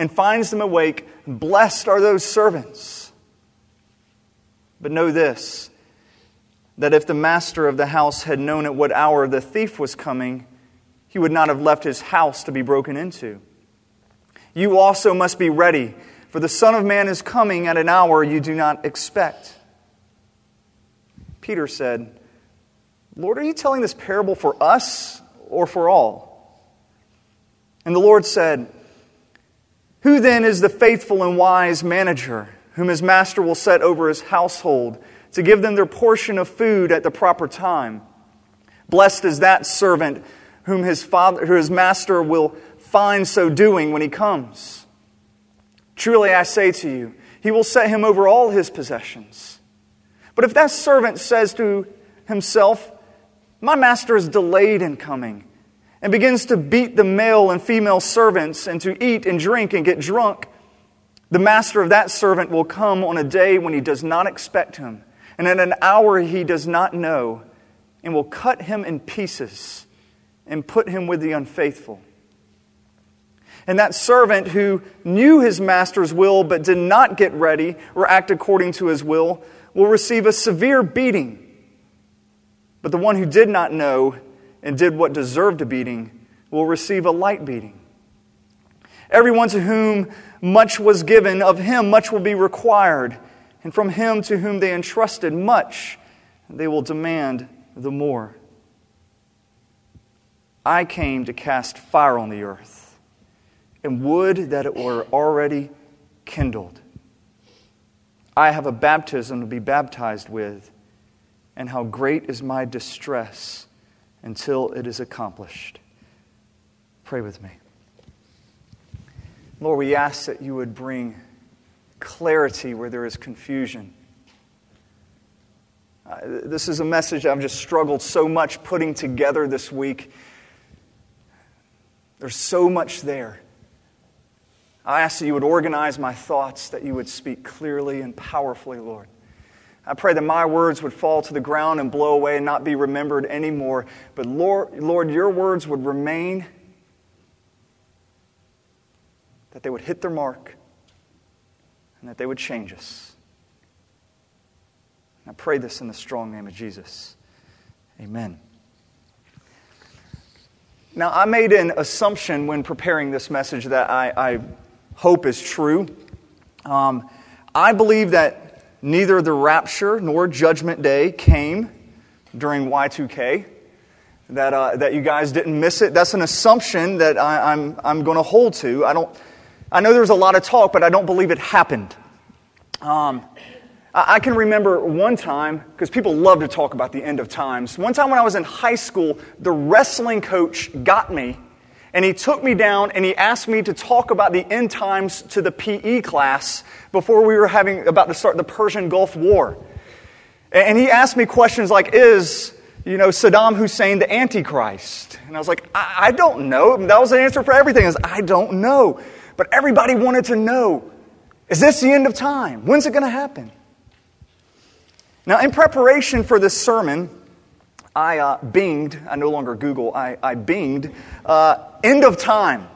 and finds them awake, blessed are those servants. But know this that if the master of the house had known at what hour the thief was coming, he would not have left his house to be broken into. You also must be ready, for the Son of Man is coming at an hour you do not expect. Peter said, Lord, are you telling this parable for us or for all? And the Lord said, Who then is the faithful and wise manager whom his master will set over his household to give them their portion of food at the proper time? Blessed is that servant whom his, father, whom his master will find so doing when he comes. Truly I say to you, he will set him over all his possessions. But if that servant says to himself, My master is delayed in coming, and begins to beat the male and female servants and to eat and drink and get drunk, the master of that servant will come on a day when he does not expect him, and at an hour he does not know, and will cut him in pieces and put him with the unfaithful. And that servant who knew his master's will but did not get ready or act according to his will will receive a severe beating. But the one who did not know and did what deserved a beating will receive a light beating. Everyone to whom much was given, of him much will be required. And from him to whom they entrusted much, they will demand the more. I came to cast fire on the earth, and would that it were already kindled. I have a baptism to be baptized with, and how great is my distress until it is accomplished. Pray with me. Lord, we ask that you would bring clarity where there is confusion. Uh, this is a message I've just struggled so much putting together this week. There's so much there. I ask that you would organize my thoughts, that you would speak clearly and powerfully, Lord. I pray that my words would fall to the ground and blow away and not be remembered anymore. But Lord, Lord, your words would remain, that they would hit their mark, and that they would change us. I pray this in the strong name of Jesus. Amen. Now, I made an assumption when preparing this message that I, I hope is true. Um, I believe that neither the rapture nor judgment day came during Y2K. That, uh, that you guys didn't miss it. That's an assumption that I, I'm, I'm going to hold to. I, don't, I know there's a lot of talk, but I don't believe it happened. Um, I, I can remember one time, because people love to talk about the end of times. One time when I was in high school, the wrestling coach got me and he took me down and he asked me to talk about the end times to the PE class before we were having about to start the Persian Gulf War. And he asked me questions like, Is you know, Saddam Hussein the Antichrist? And I was like, I, I don't know. And that was the answer for everything is I don't know. But everybody wanted to know, is this the end of time? When's it going to happen? Now, in preparation for this sermon, I uh, binged, I no longer Google, I, I binged, uh, end of time.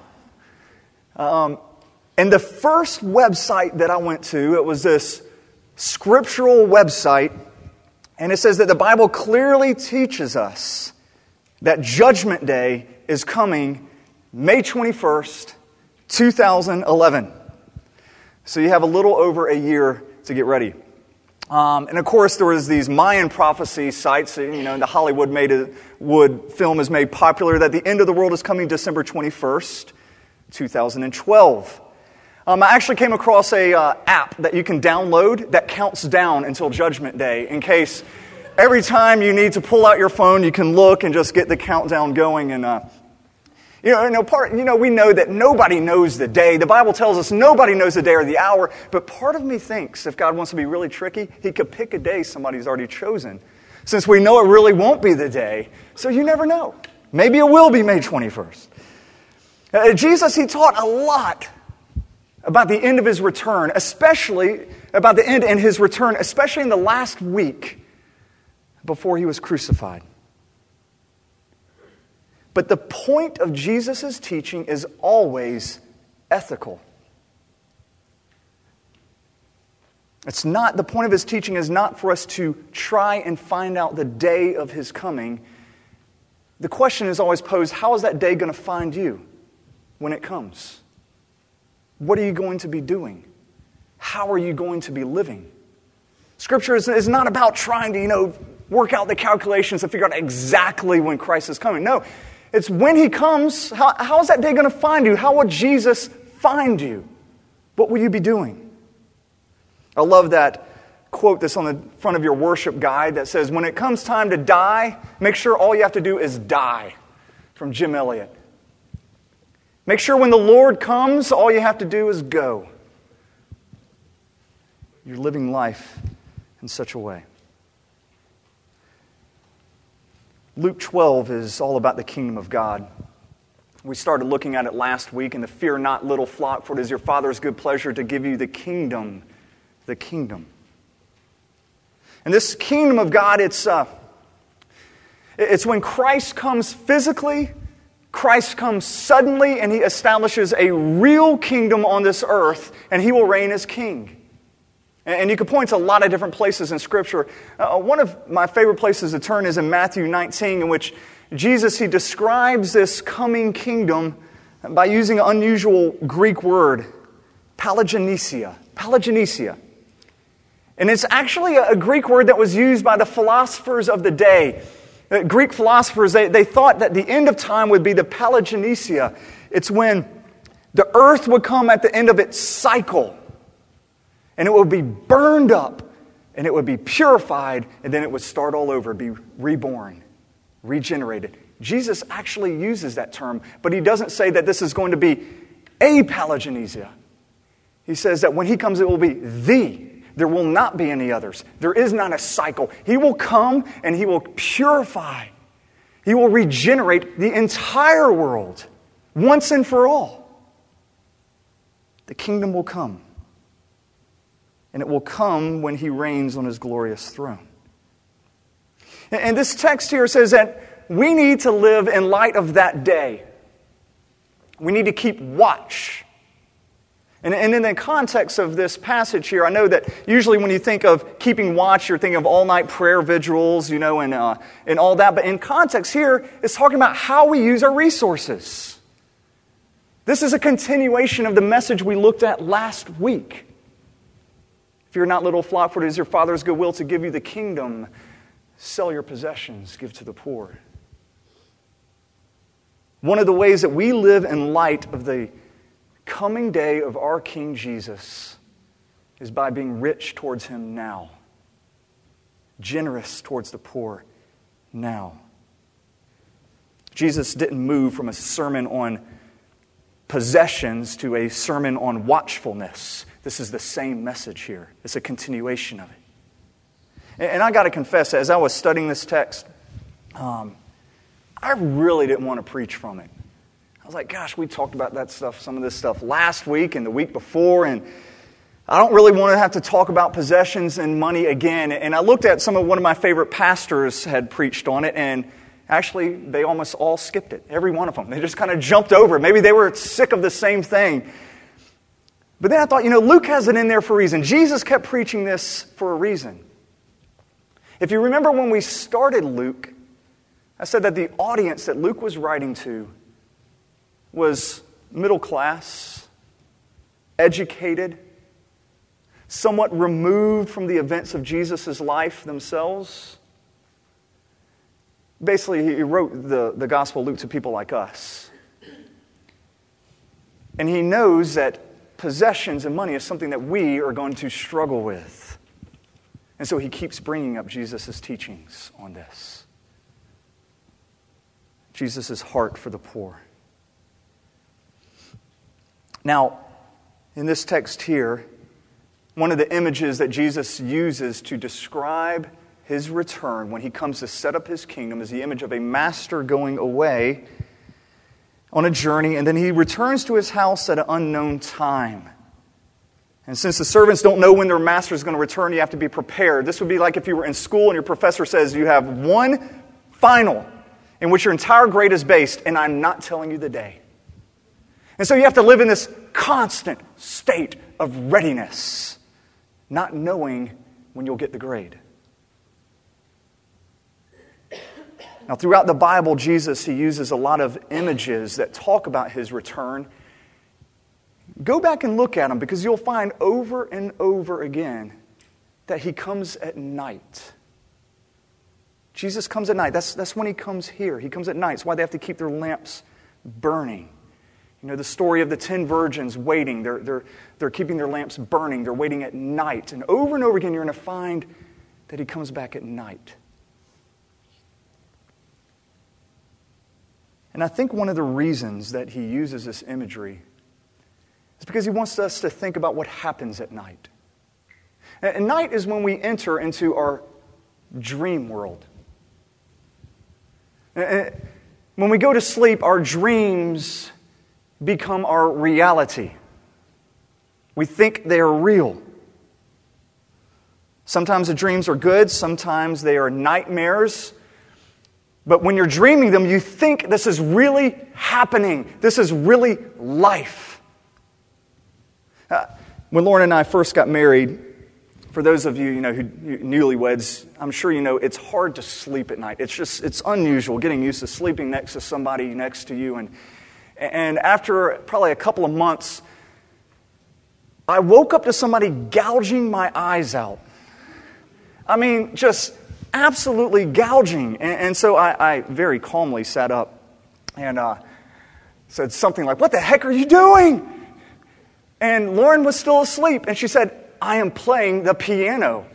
Um, and the first website that I went to, it was this scriptural website, and it says that the Bible clearly teaches us that Judgment Day is coming May 21st, 2011. So you have a little over a year to get ready. Um, and of course, there was these Mayan prophecy sites. You know, the Hollywood made a, wood film is made popular that the end of the world is coming December 21st, 2012. Um, I actually came across a uh, app that you can download that counts down until Judgment Day. In case every time you need to pull out your phone, you can look and just get the countdown going. And uh, You know, know, part, you know, we know that nobody knows the day. The Bible tells us nobody knows the day or the hour. But part of me thinks if God wants to be really tricky, he could pick a day somebody's already chosen. Since we know it really won't be the day, so you never know. Maybe it will be May 21st. Uh, Jesus, he taught a lot about the end of his return, especially about the end and his return, especially in the last week before he was crucified. But the point of Jesus' teaching is always ethical. It's not, the point of his teaching is not for us to try and find out the day of his coming. The question is always posed how is that day going to find you when it comes? What are you going to be doing? How are you going to be living? Scripture is, is not about trying to, you know, work out the calculations to figure out exactly when Christ is coming. No, it's when he comes, how, how is that day going to find you? How will Jesus find you? What will you be doing? I love that quote that's on the front of your worship guide that says, When it comes time to die, make sure all you have to do is die, from Jim Elliot. Make sure when the Lord comes, all you have to do is go. You're living life in such a way. Luke 12 is all about the kingdom of God. We started looking at it last week in the Fear Not Little Flock, for it is your Father's good pleasure to give you the kingdom. The kingdom. And this kingdom of God, it's, uh, it's when Christ comes physically, Christ comes suddenly, and he establishes a real kingdom on this earth, and he will reign as king. And you can point to a lot of different places in Scripture. Uh, one of my favorite places to turn is in Matthew 19, in which Jesus he describes this coming kingdom by using an unusual Greek word, palingenesia. Palingenesia. And it's actually a, Greek word that was used by the philosophers of the day. Uh, Greek philosophers, they, they thought that the end of time would be the palingenesia. It's when the earth would come at the end of its cycle and it would be burned up and it would be purified and then it would start all over, be reborn, regenerated. Jesus actually uses that term, but he doesn't say that this is going to be a palingenesia. He says that when he comes, it will be the. There will not be any others. There is not a cycle. He will come and he will purify. He will regenerate the entire world once and for all. The kingdom will come and it will come when he reigns on his glorious throne. And this text here says that we need to live in light of that day. We need to keep watch. And, in the context of this passage here, I know that usually when you think of keeping watch, you're thinking of all night prayer vigils, you know, and, uh, and all that. But in context here, it's talking about how we use our resources. This is a continuation of the message we looked at last week. Fear not, little flock, for it is your Father's good will to give you the kingdom. Sell your possessions, give to the poor. One of the ways that we live in light of the coming day of our King Jesus is by being rich towards Him now, generous towards the poor now. Jesus didn't move from a sermon on possessions to a sermon on watchfulness. This is the same message here, it's a continuation of it. And I got to confess, as I was studying this text, um, I really didn't want to preach from it. I was like, gosh, we talked about that stuff, some of this stuff last week and the week before, and I don't really want to have to talk about possessions and money again. And I looked at some of one of my favorite pastors had preached on it, and actually, they almost all skipped it, every one of them. They just kind of jumped over. Maybe they were sick of the same thing. But then I thought, you know, Luke has it in there for a reason. Jesus kept preaching this for a reason. If you remember when we started Luke, I said that the audience that Luke was writing to was middle class, educated, somewhat removed from the events of Jesus' life themselves. Basically, he wrote the, the Gospel of Luke to people like us. And he knows that possessions and money is something that we are going to struggle with. And so he keeps bringing up Jesus' teachings on this. Jesus' heart for the poor. Now, in this text here, one of the images that Jesus uses to describe his return when he comes to set up his kingdom is the image of a master going away on a journey, and then he returns to his house at an unknown time. And since the servants don't know when their master is going to return, you have to be prepared. This would be like if you were in school and your professor says you have one final in which your entire grade is based, and I'm not telling you the day. And so you have to live in this constant state of readiness, not knowing when you'll get the grade. Now, throughout the Bible, Jesus, he uses a lot of images that talk about his return. Go back and look at them because you'll find over and over again that he comes at night. Jesus comes at night. That's, that's when he comes here. He comes at night. It's why they have to keep their lamps burning. You know, the story of the ten virgins waiting. They're, they're, they're keeping their lamps burning. They're waiting at night. And over and over again, you're going to find that he comes back at night. And I think one of the reasons that he uses this imagery is because he wants us to think about what happens at night. And night is when we enter into our dream world. When we go to sleep, our dreams become our reality. We think they are real. Sometimes the dreams are good, sometimes they are nightmares. But when you're dreaming them, you think this is really happening. This is really life. Uh, when Lauren and I first got married, for those of you, you know, who newlyweds, I'm sure you know it's hard to sleep at night. It's just it's unusual getting used to sleeping next to somebody next to you and and after probably a couple of months I woke up to somebody gouging my eyes out. I mean, just absolutely gouging. And, and so I, I, very calmly sat up and uh, said something like, What the heck are you doing? And Lauren was still asleep, and she said, I am playing the piano.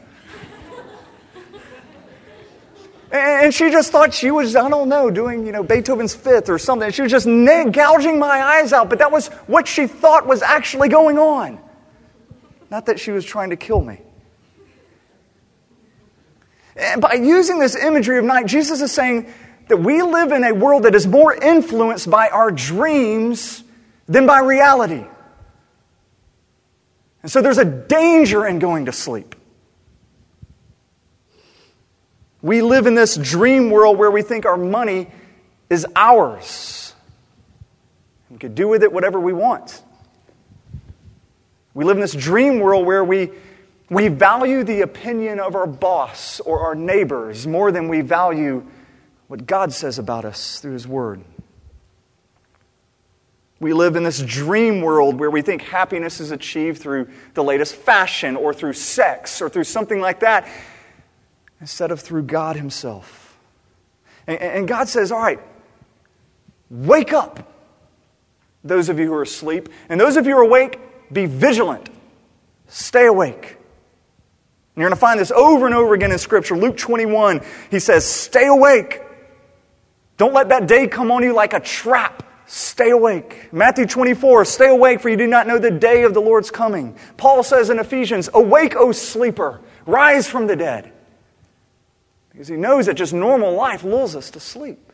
and she just thought she was, I don't know, doing, you know, Beethoven's Fifth or something. She was just gouging my eyes out, but that was what she thought was actually going on. Not that she was trying to kill me. And by using this imagery of night, Jesus is saying that we live in a world that is more influenced by our dreams than by reality. And so there's a danger in going to sleep. We live in this dream world where we think our money is ours. We could do with it whatever we want. We live in this dream world where we we value the opinion of our boss or our neighbors more than we value what God says about us through His Word. We live in this dream world where we think happiness is achieved through the latest fashion or through sex or through something like that instead of through God Himself. And, God says, All right, wake up, those of you who are asleep. And those of you who are awake, be vigilant. Stay awake. You're going to find this over and over again in Scripture. Luke 21, he says, Stay awake. Don't let that day come on you like a trap. Stay awake. Matthew 24, stay awake, for you do not know the day of the Lord's coming. Paul says in Ephesians, Awake, O sleeper, rise from the dead. Because he knows that just normal life lulls us to sleep.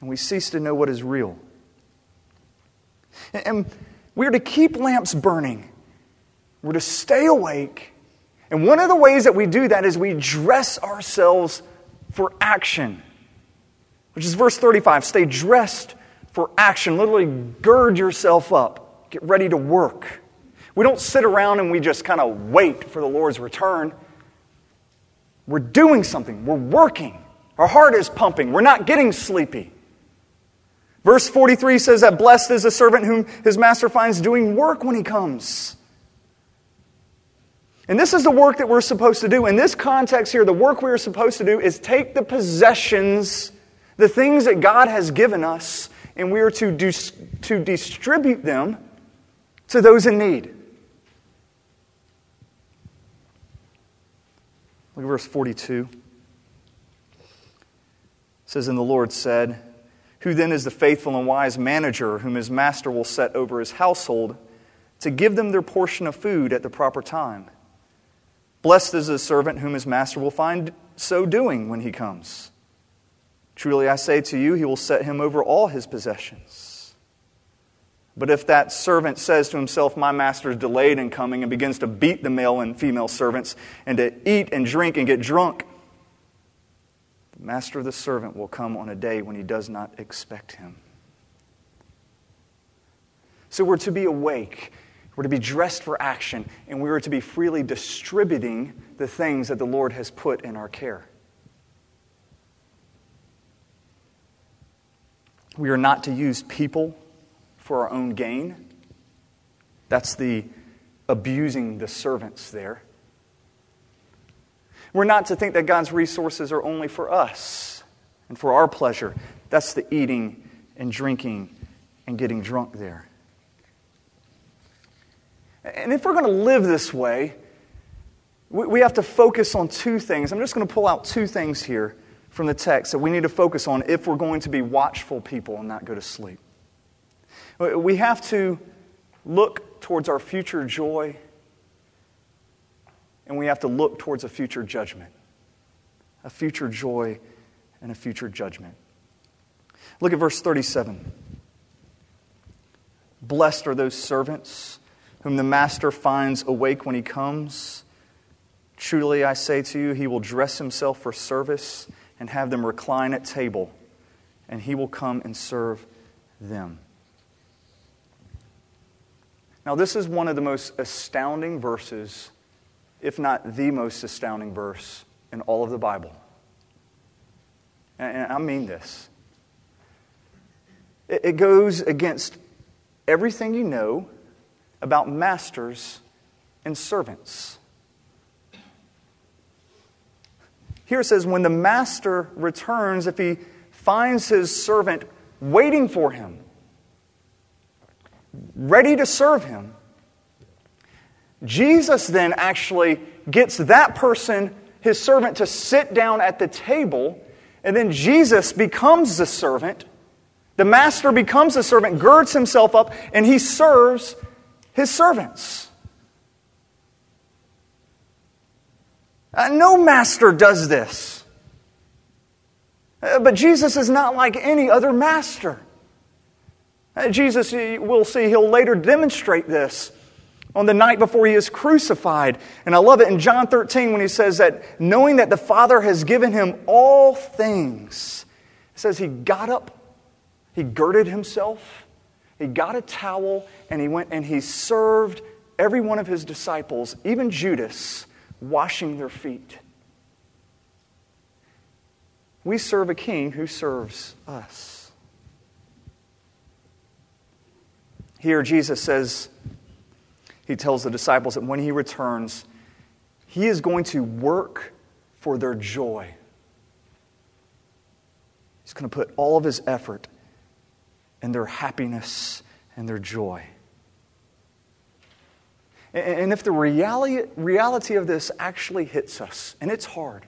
And we cease to know what is real. And we're to keep lamps burning we're to stay awake. And one of the ways that we do that is we dress ourselves for action, which is verse 35. Stay dressed for action. Literally, gird yourself up, get ready to work. We don't sit around and we just kind of wait for the Lord's return. We're doing something, we're working. Our heart is pumping, we're not getting sleepy. Verse 43 says that blessed is the servant whom his master finds doing work when he comes. And this is the work that we're supposed to do. In this context here, the work we are supposed to do is take the possessions, the things that God has given us, and we are to, to distribute them to those in need. Look at verse 42. It says, And the Lord said, Who then is the faithful and wise manager whom his master will set over his household to give them their portion of food at the proper time? Blessed is the servant whom his master will find so doing when he comes. Truly I say to you, he will set him over all his possessions. But if that servant says to himself, My master is delayed in coming, and begins to beat the male and female servants, and to eat and drink and get drunk, the master of the servant will come on a day when he does not expect him. So we're to be awake, we're to be dressed for action, and we are to be freely distributing the things that the Lord has put in our care. We are not to use people for our own gain. That's the abusing the servants there. We're not to think that God's resources are only for us and for our pleasure. That's the eating and drinking and getting drunk there. And if we're going to live this way, we have to focus on two things. I'm just going to pull out two things here from the text that we need to focus on if we're going to be watchful people and not go to sleep. We have to look towards our future joy and we have to look towards a future judgment, a future joy and a future judgment. Look at verse 37. Blessed are those servants whom the master finds awake when he comes. Truly, I say to you, he will dress himself for service and have them recline at table, and he will come and serve them. Now, this is one of the most astounding verses if not the most astounding verse in all of the Bible. And I mean this. It goes against everything you know about masters and servants. Here it says, when the master returns, if he finds his servant waiting for him, ready to serve him, Jesus then actually gets that person, his servant, to sit down at the table, and then Jesus becomes the servant. The master becomes the servant, girds himself up, and he serves his servants. Uh, no master does this. Uh, but Jesus is not like any other master. Uh, Jesus, we'll see, he'll later demonstrate this on the night before he is crucified. And I love it in John 13 when he says that knowing that the Father has given him all things, it says he got up, he girded himself, he got a towel, and he went and he served every one of his disciples, even Judas, washing their feet. We serve a king who serves us. Here, Jesus says, he tells the disciples that when he returns, he is going to work for their joy. He's going to put all of his effort in their happiness and their joy. And if the reality, reality of this actually hits us, and it's hard,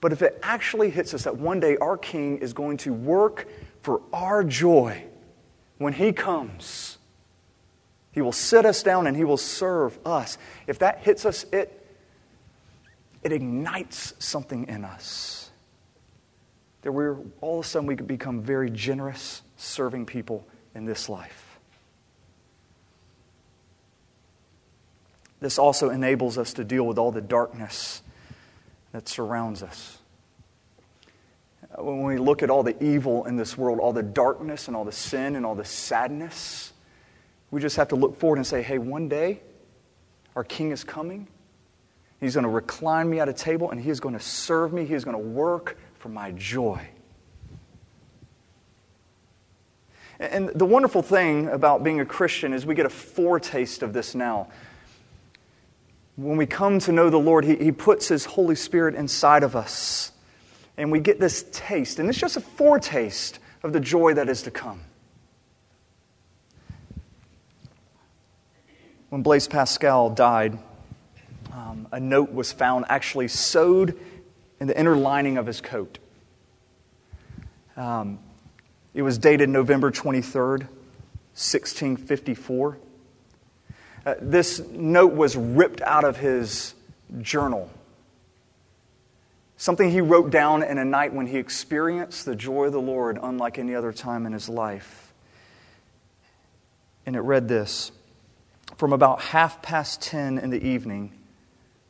but if it actually hits us that one day our King is going to work for our joy when He comes, he will sit us down and He will serve us. If that hits us, it, it ignites something in us. That we're all of a sudden we could become very generous, serving people in this life. This also enables us to deal with all the darkness that surrounds us. When we look at all the evil in this world, all the darkness and all the sin and all the sadness, we just have to look forward and say, hey, one day our King is coming. He's going to recline me at a table and he is going to serve me. He is going to work for my joy. And the wonderful thing about being a Christian is we get a foretaste of this now. When we come to know the Lord, He, he puts His Holy Spirit inside of us. And we get this taste. And it's just a foretaste of the joy that is to come. when Blaise Pascal died, um, a note was found actually sewed in the inner lining of his coat. Um, It was dated November 23rd, 1654. Uh, this note was ripped out of his journal. Something he wrote down in a night when he experienced the joy of the Lord unlike any other time in his life. And it read this From about half past 10 in the evening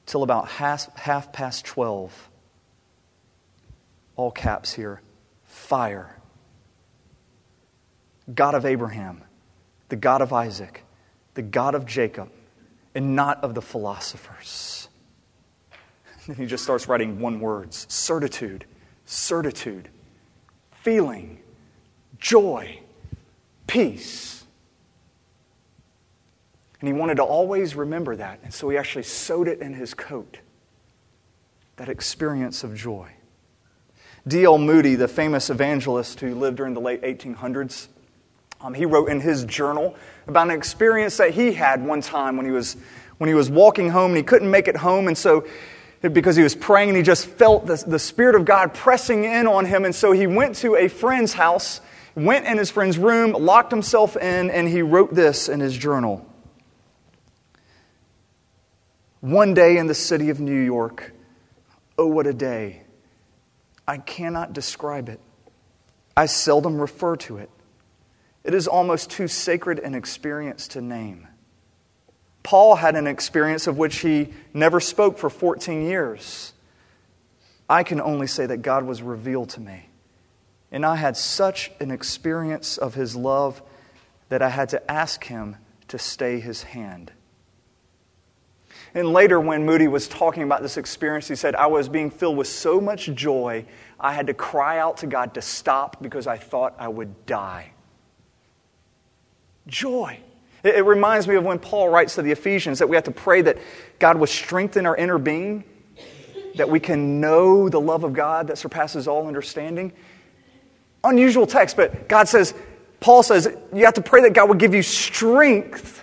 till about half, half past 12, all caps here, fire. God of Abraham, the God of Isaac, the God of Jacob, and not of the philosophers. And he just starts writing one words certitude, certitude, feeling, joy, peace. And he wanted to always remember that. And so he actually sewed it in his coat that experience of joy. D.L. Moody, the famous evangelist who lived during the late 1800s, um, he wrote in his journal about an experience that he had one time when he was, when he was walking home and he couldn't make it home. And so, because he was praying and he just felt the, the Spirit of God pressing in on him. And so he went to a friend's house, went in his friend's room, locked himself in, and he wrote this in his journal. One day in the city of New York, oh, what a day! I cannot describe it. I seldom refer to it. It is almost too sacred an experience to name. Paul had an experience of which he never spoke for 14 years. I can only say that God was revealed to me. And I had such an experience of his love that I had to ask him to stay his hand. And later, when Moody was talking about this experience, he said, I was being filled with so much joy, I had to cry out to God to stop because I thought I would die. Joy. It, it reminds me of when Paul writes to the Ephesians that we have to pray that God would strengthen our inner being, that we can know the love of God that surpasses all understanding. Unusual text, but God says, Paul says, you have to pray that God would give you strength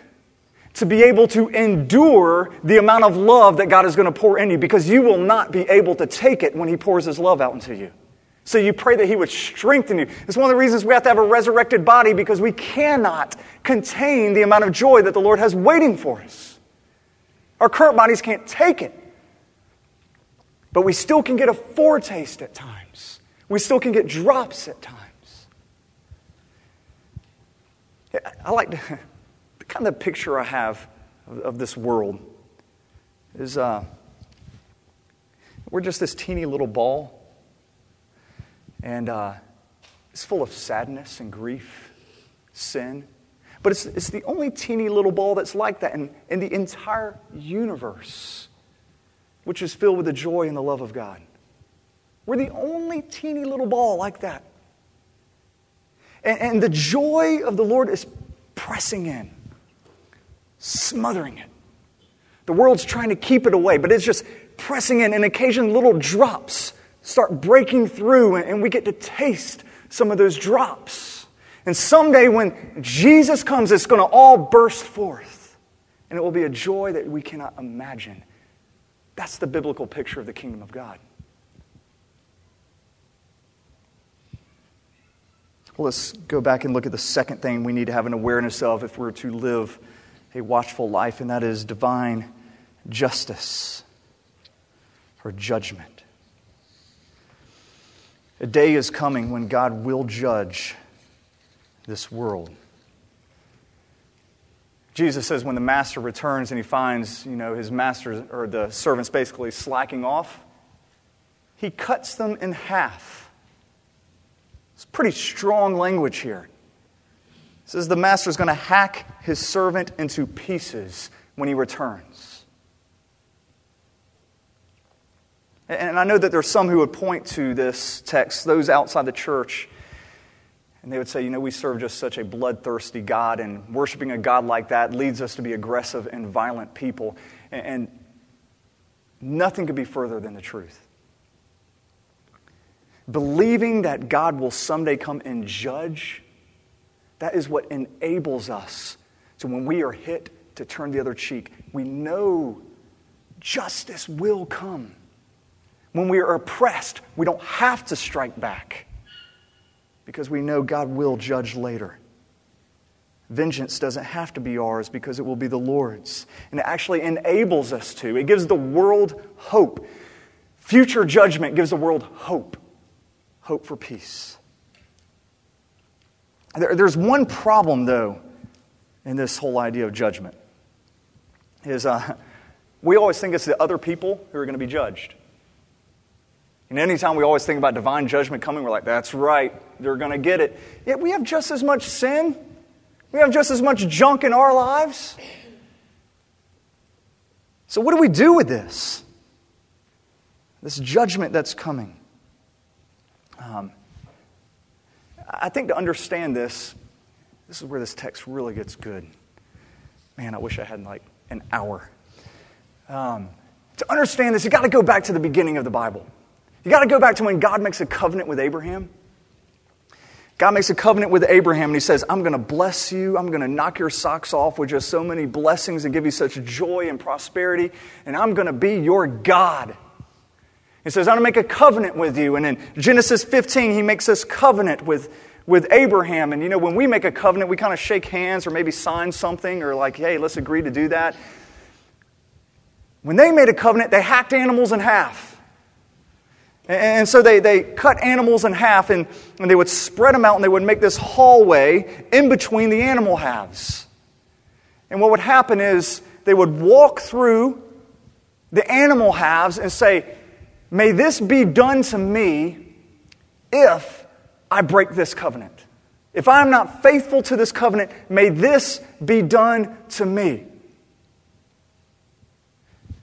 to be able to endure the amount of love that God is going to pour in you because you will not be able to take it when He pours His love out into you. So you pray that He would strengthen you. It's one of the reasons we have to have a resurrected body because we cannot contain the amount of joy that the Lord has waiting for us. Our current bodies can't take it. But we still can get a foretaste at times, we still can get drops at times. I like to, the kind of picture I have of, of this world is uh, we're just this teeny little ball and uh, it's full of sadness and grief, sin. But it's, it's the only teeny little ball that's like that in, in the entire universe, which is filled with the joy and the love of God. We're the only teeny little ball like that. And, and the joy of the Lord is pressing in, smothering it. The world's trying to keep it away, but it's just pressing in, and occasionally little drops start breaking through and we get to taste some of those drops. And someday when Jesus comes, it's going to all burst forth. And it will be a joy that we cannot imagine. That's the biblical picture of the kingdom of God. Well, let's go back and look at the second thing we need to have an awareness of if we're to live a watchful life, and that is divine justice or judgment. A day is coming when God will judge this world. Jesus says when the master returns and he finds, you know, his master or the servants basically slacking off, he cuts them in half. It's pretty strong language here. It says the master is going to hack his servant into pieces when he returns. And I know that there's some who would point to this text, those outside the church, and they would say, you know, we serve just such a bloodthirsty God, and worshiping a God like that leads us to be aggressive and violent people. And nothing could be further than the truth. Believing that God will someday come and judge, that is what enables us to, when we are hit, to turn the other cheek. We know justice will come. When we are oppressed, we don't have to strike back. because we know God will judge later. Vengeance doesn't have to be ours because it will be the Lord's. And it actually enables us to. It gives the world hope. Future judgment gives the world hope hope for peace. There, there's one problem, though, in this whole idea of judgment. Is uh, we always think it's the other people who are going to be judged. And anytime we always think about divine judgment coming, we're like, that's right, they're going to get it. Yet we have just as much sin we have just as much junk in our lives. So, what do we do with this? This judgment that's coming. Um, I think to understand this, this is where this text really gets good. Man, I wish I had like an hour. Um, to understand this, you've got to go back to the beginning of the Bible. You got to go back to when God makes a covenant with Abraham. God makes a covenant with Abraham and he says, I'm going to bless you. I'm going to knock your socks off with just so many blessings and give you such joy and prosperity, and I'm going to be your God. He says, I'm going to make a covenant with you. And in Genesis 15, he makes this covenant with, with Abraham. And you know, when we make a covenant, we kind of shake hands or maybe sign something or like, hey, let's agree to do that. When they made a covenant, they hacked animals in half. And so they, they cut animals in half and, and they would spread them out and they would make this hallway in between the animal halves. And what would happen is they would walk through the animal halves and say, May this be done to me if I break this covenant. If I'm not faithful to this covenant, may this be done to me.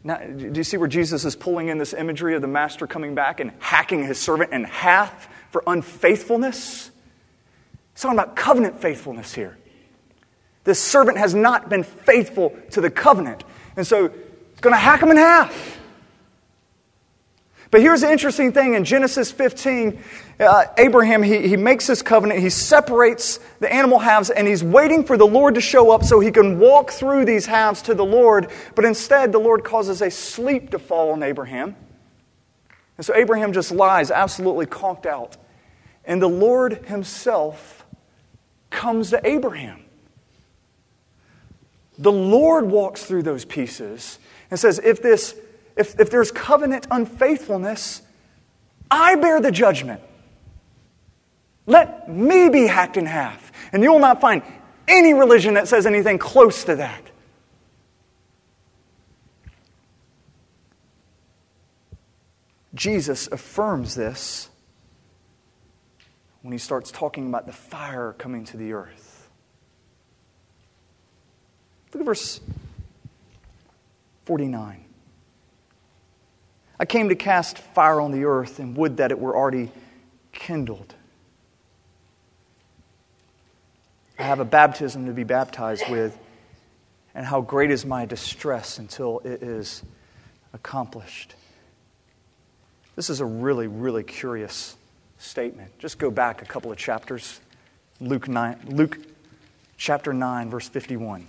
Now, do you see where Jesus is pulling in this imagery of the master coming back and hacking his servant in half for unfaithfulness? He's talking about covenant faithfulness here. This servant has not been faithful to the covenant. And so it's going to hack him in half. But here's the interesting thing in Genesis 15, uh, Abraham, he, he makes this covenant. He separates the animal halves and he's waiting for the Lord to show up so he can walk through these halves to the Lord. But instead, the Lord causes a sleep to fall on Abraham. And so Abraham just lies absolutely conked out. And the Lord himself comes to Abraham. The Lord walks through those pieces and says, if this if, if there's covenant unfaithfulness, I bear the judgment. Let me be hacked in half. And you will not find any religion that says anything close to that. Jesus affirms this when he starts talking about the fire coming to the earth. Look at verse 49. I came to cast fire on the earth and would that it were already kindled. I have a baptism to be baptized with, and how great is my distress until it is accomplished. This is a really, really curious statement. Just go back a couple of chapters. Luke, 9, Luke chapter 9, verse 51.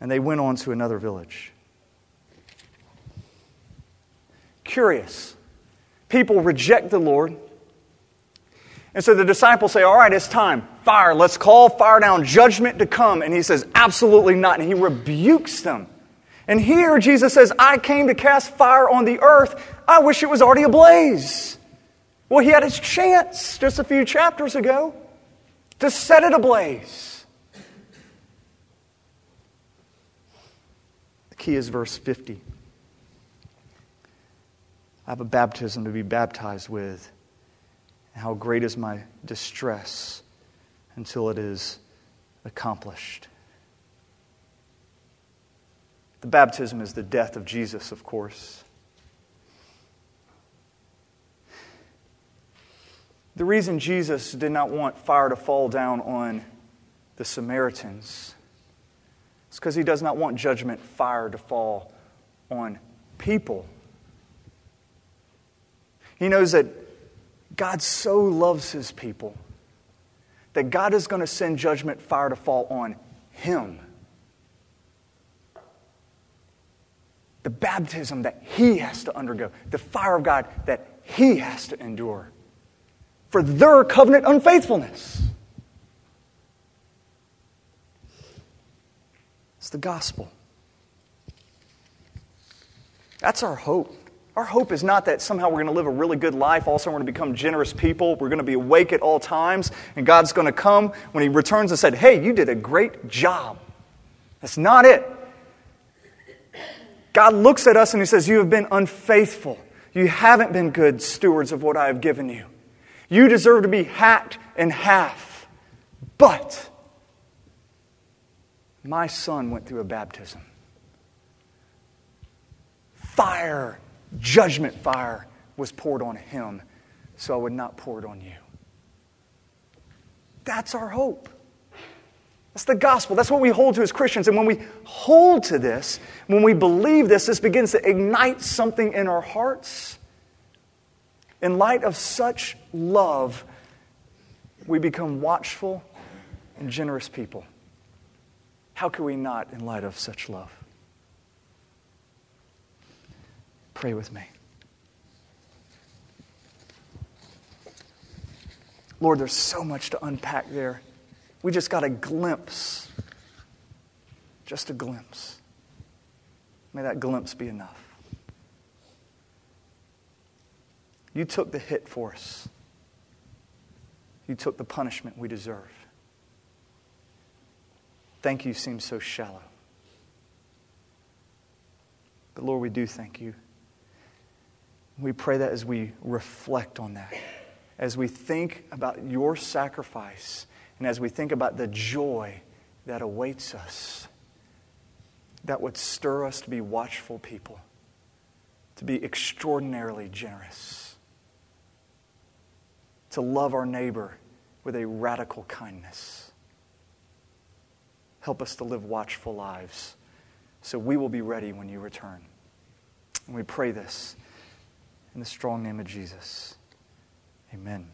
and they went on to another village. Curious. People reject the Lord. And so the disciples say, All right, it's time. Fire. Let's call fire down, judgment to come. And he says, Absolutely not. And he rebukes them. And here Jesus says, I came to cast fire on the earth. I wish it was already ablaze. Well, he had his chance just a few chapters ago to set it ablaze. Key is verse 50. I have a baptism to be baptized with. How great is my distress until it is accomplished. The baptism is the death of Jesus, of course. The reason Jesus did not want fire to fall down on the Samaritans is because he does not want judgment fire to fall on people. He knows that God so loves his people that God is going to send judgment fire to fall on him. The baptism that he has to undergo, the fire of God that he has to endure for their covenant unfaithfulness. It's the gospel. That's our hope. Our hope is not that somehow we're going to live a really good life, also we're going to become generous people, we're going to be awake at all times, and God's going to come when He returns and said, Hey, you did a great job. That's not it. God looks at us and He says, You have been unfaithful. You haven't been good stewards of what I have given you. You deserve to be hacked in half. But my son went through a baptism. Fire judgment fire was poured on him, so I would not pour it on you. That's our hope. That's the gospel. That's what we hold to as Christians. And when we hold to this, when we believe this, this begins to ignite something in our hearts. In light of such love, we become watchful and generous people. How can we not in light of such love? Pray with me. Lord, there's so much to unpack there. We just got a glimpse. Just a glimpse. May that glimpse be enough. You took the hit for us, you took the punishment we deserve. Thank you seems so shallow. But Lord, we do thank you. We pray that as we reflect on that, as we think about your sacrifice, and as we think about the joy that awaits us, that would stir us to be watchful people, to be extraordinarily generous, to love our neighbor with a radical kindness. Help us to live watchful lives so we will be ready when you return. And we pray this in the strong name of Jesus. Amen.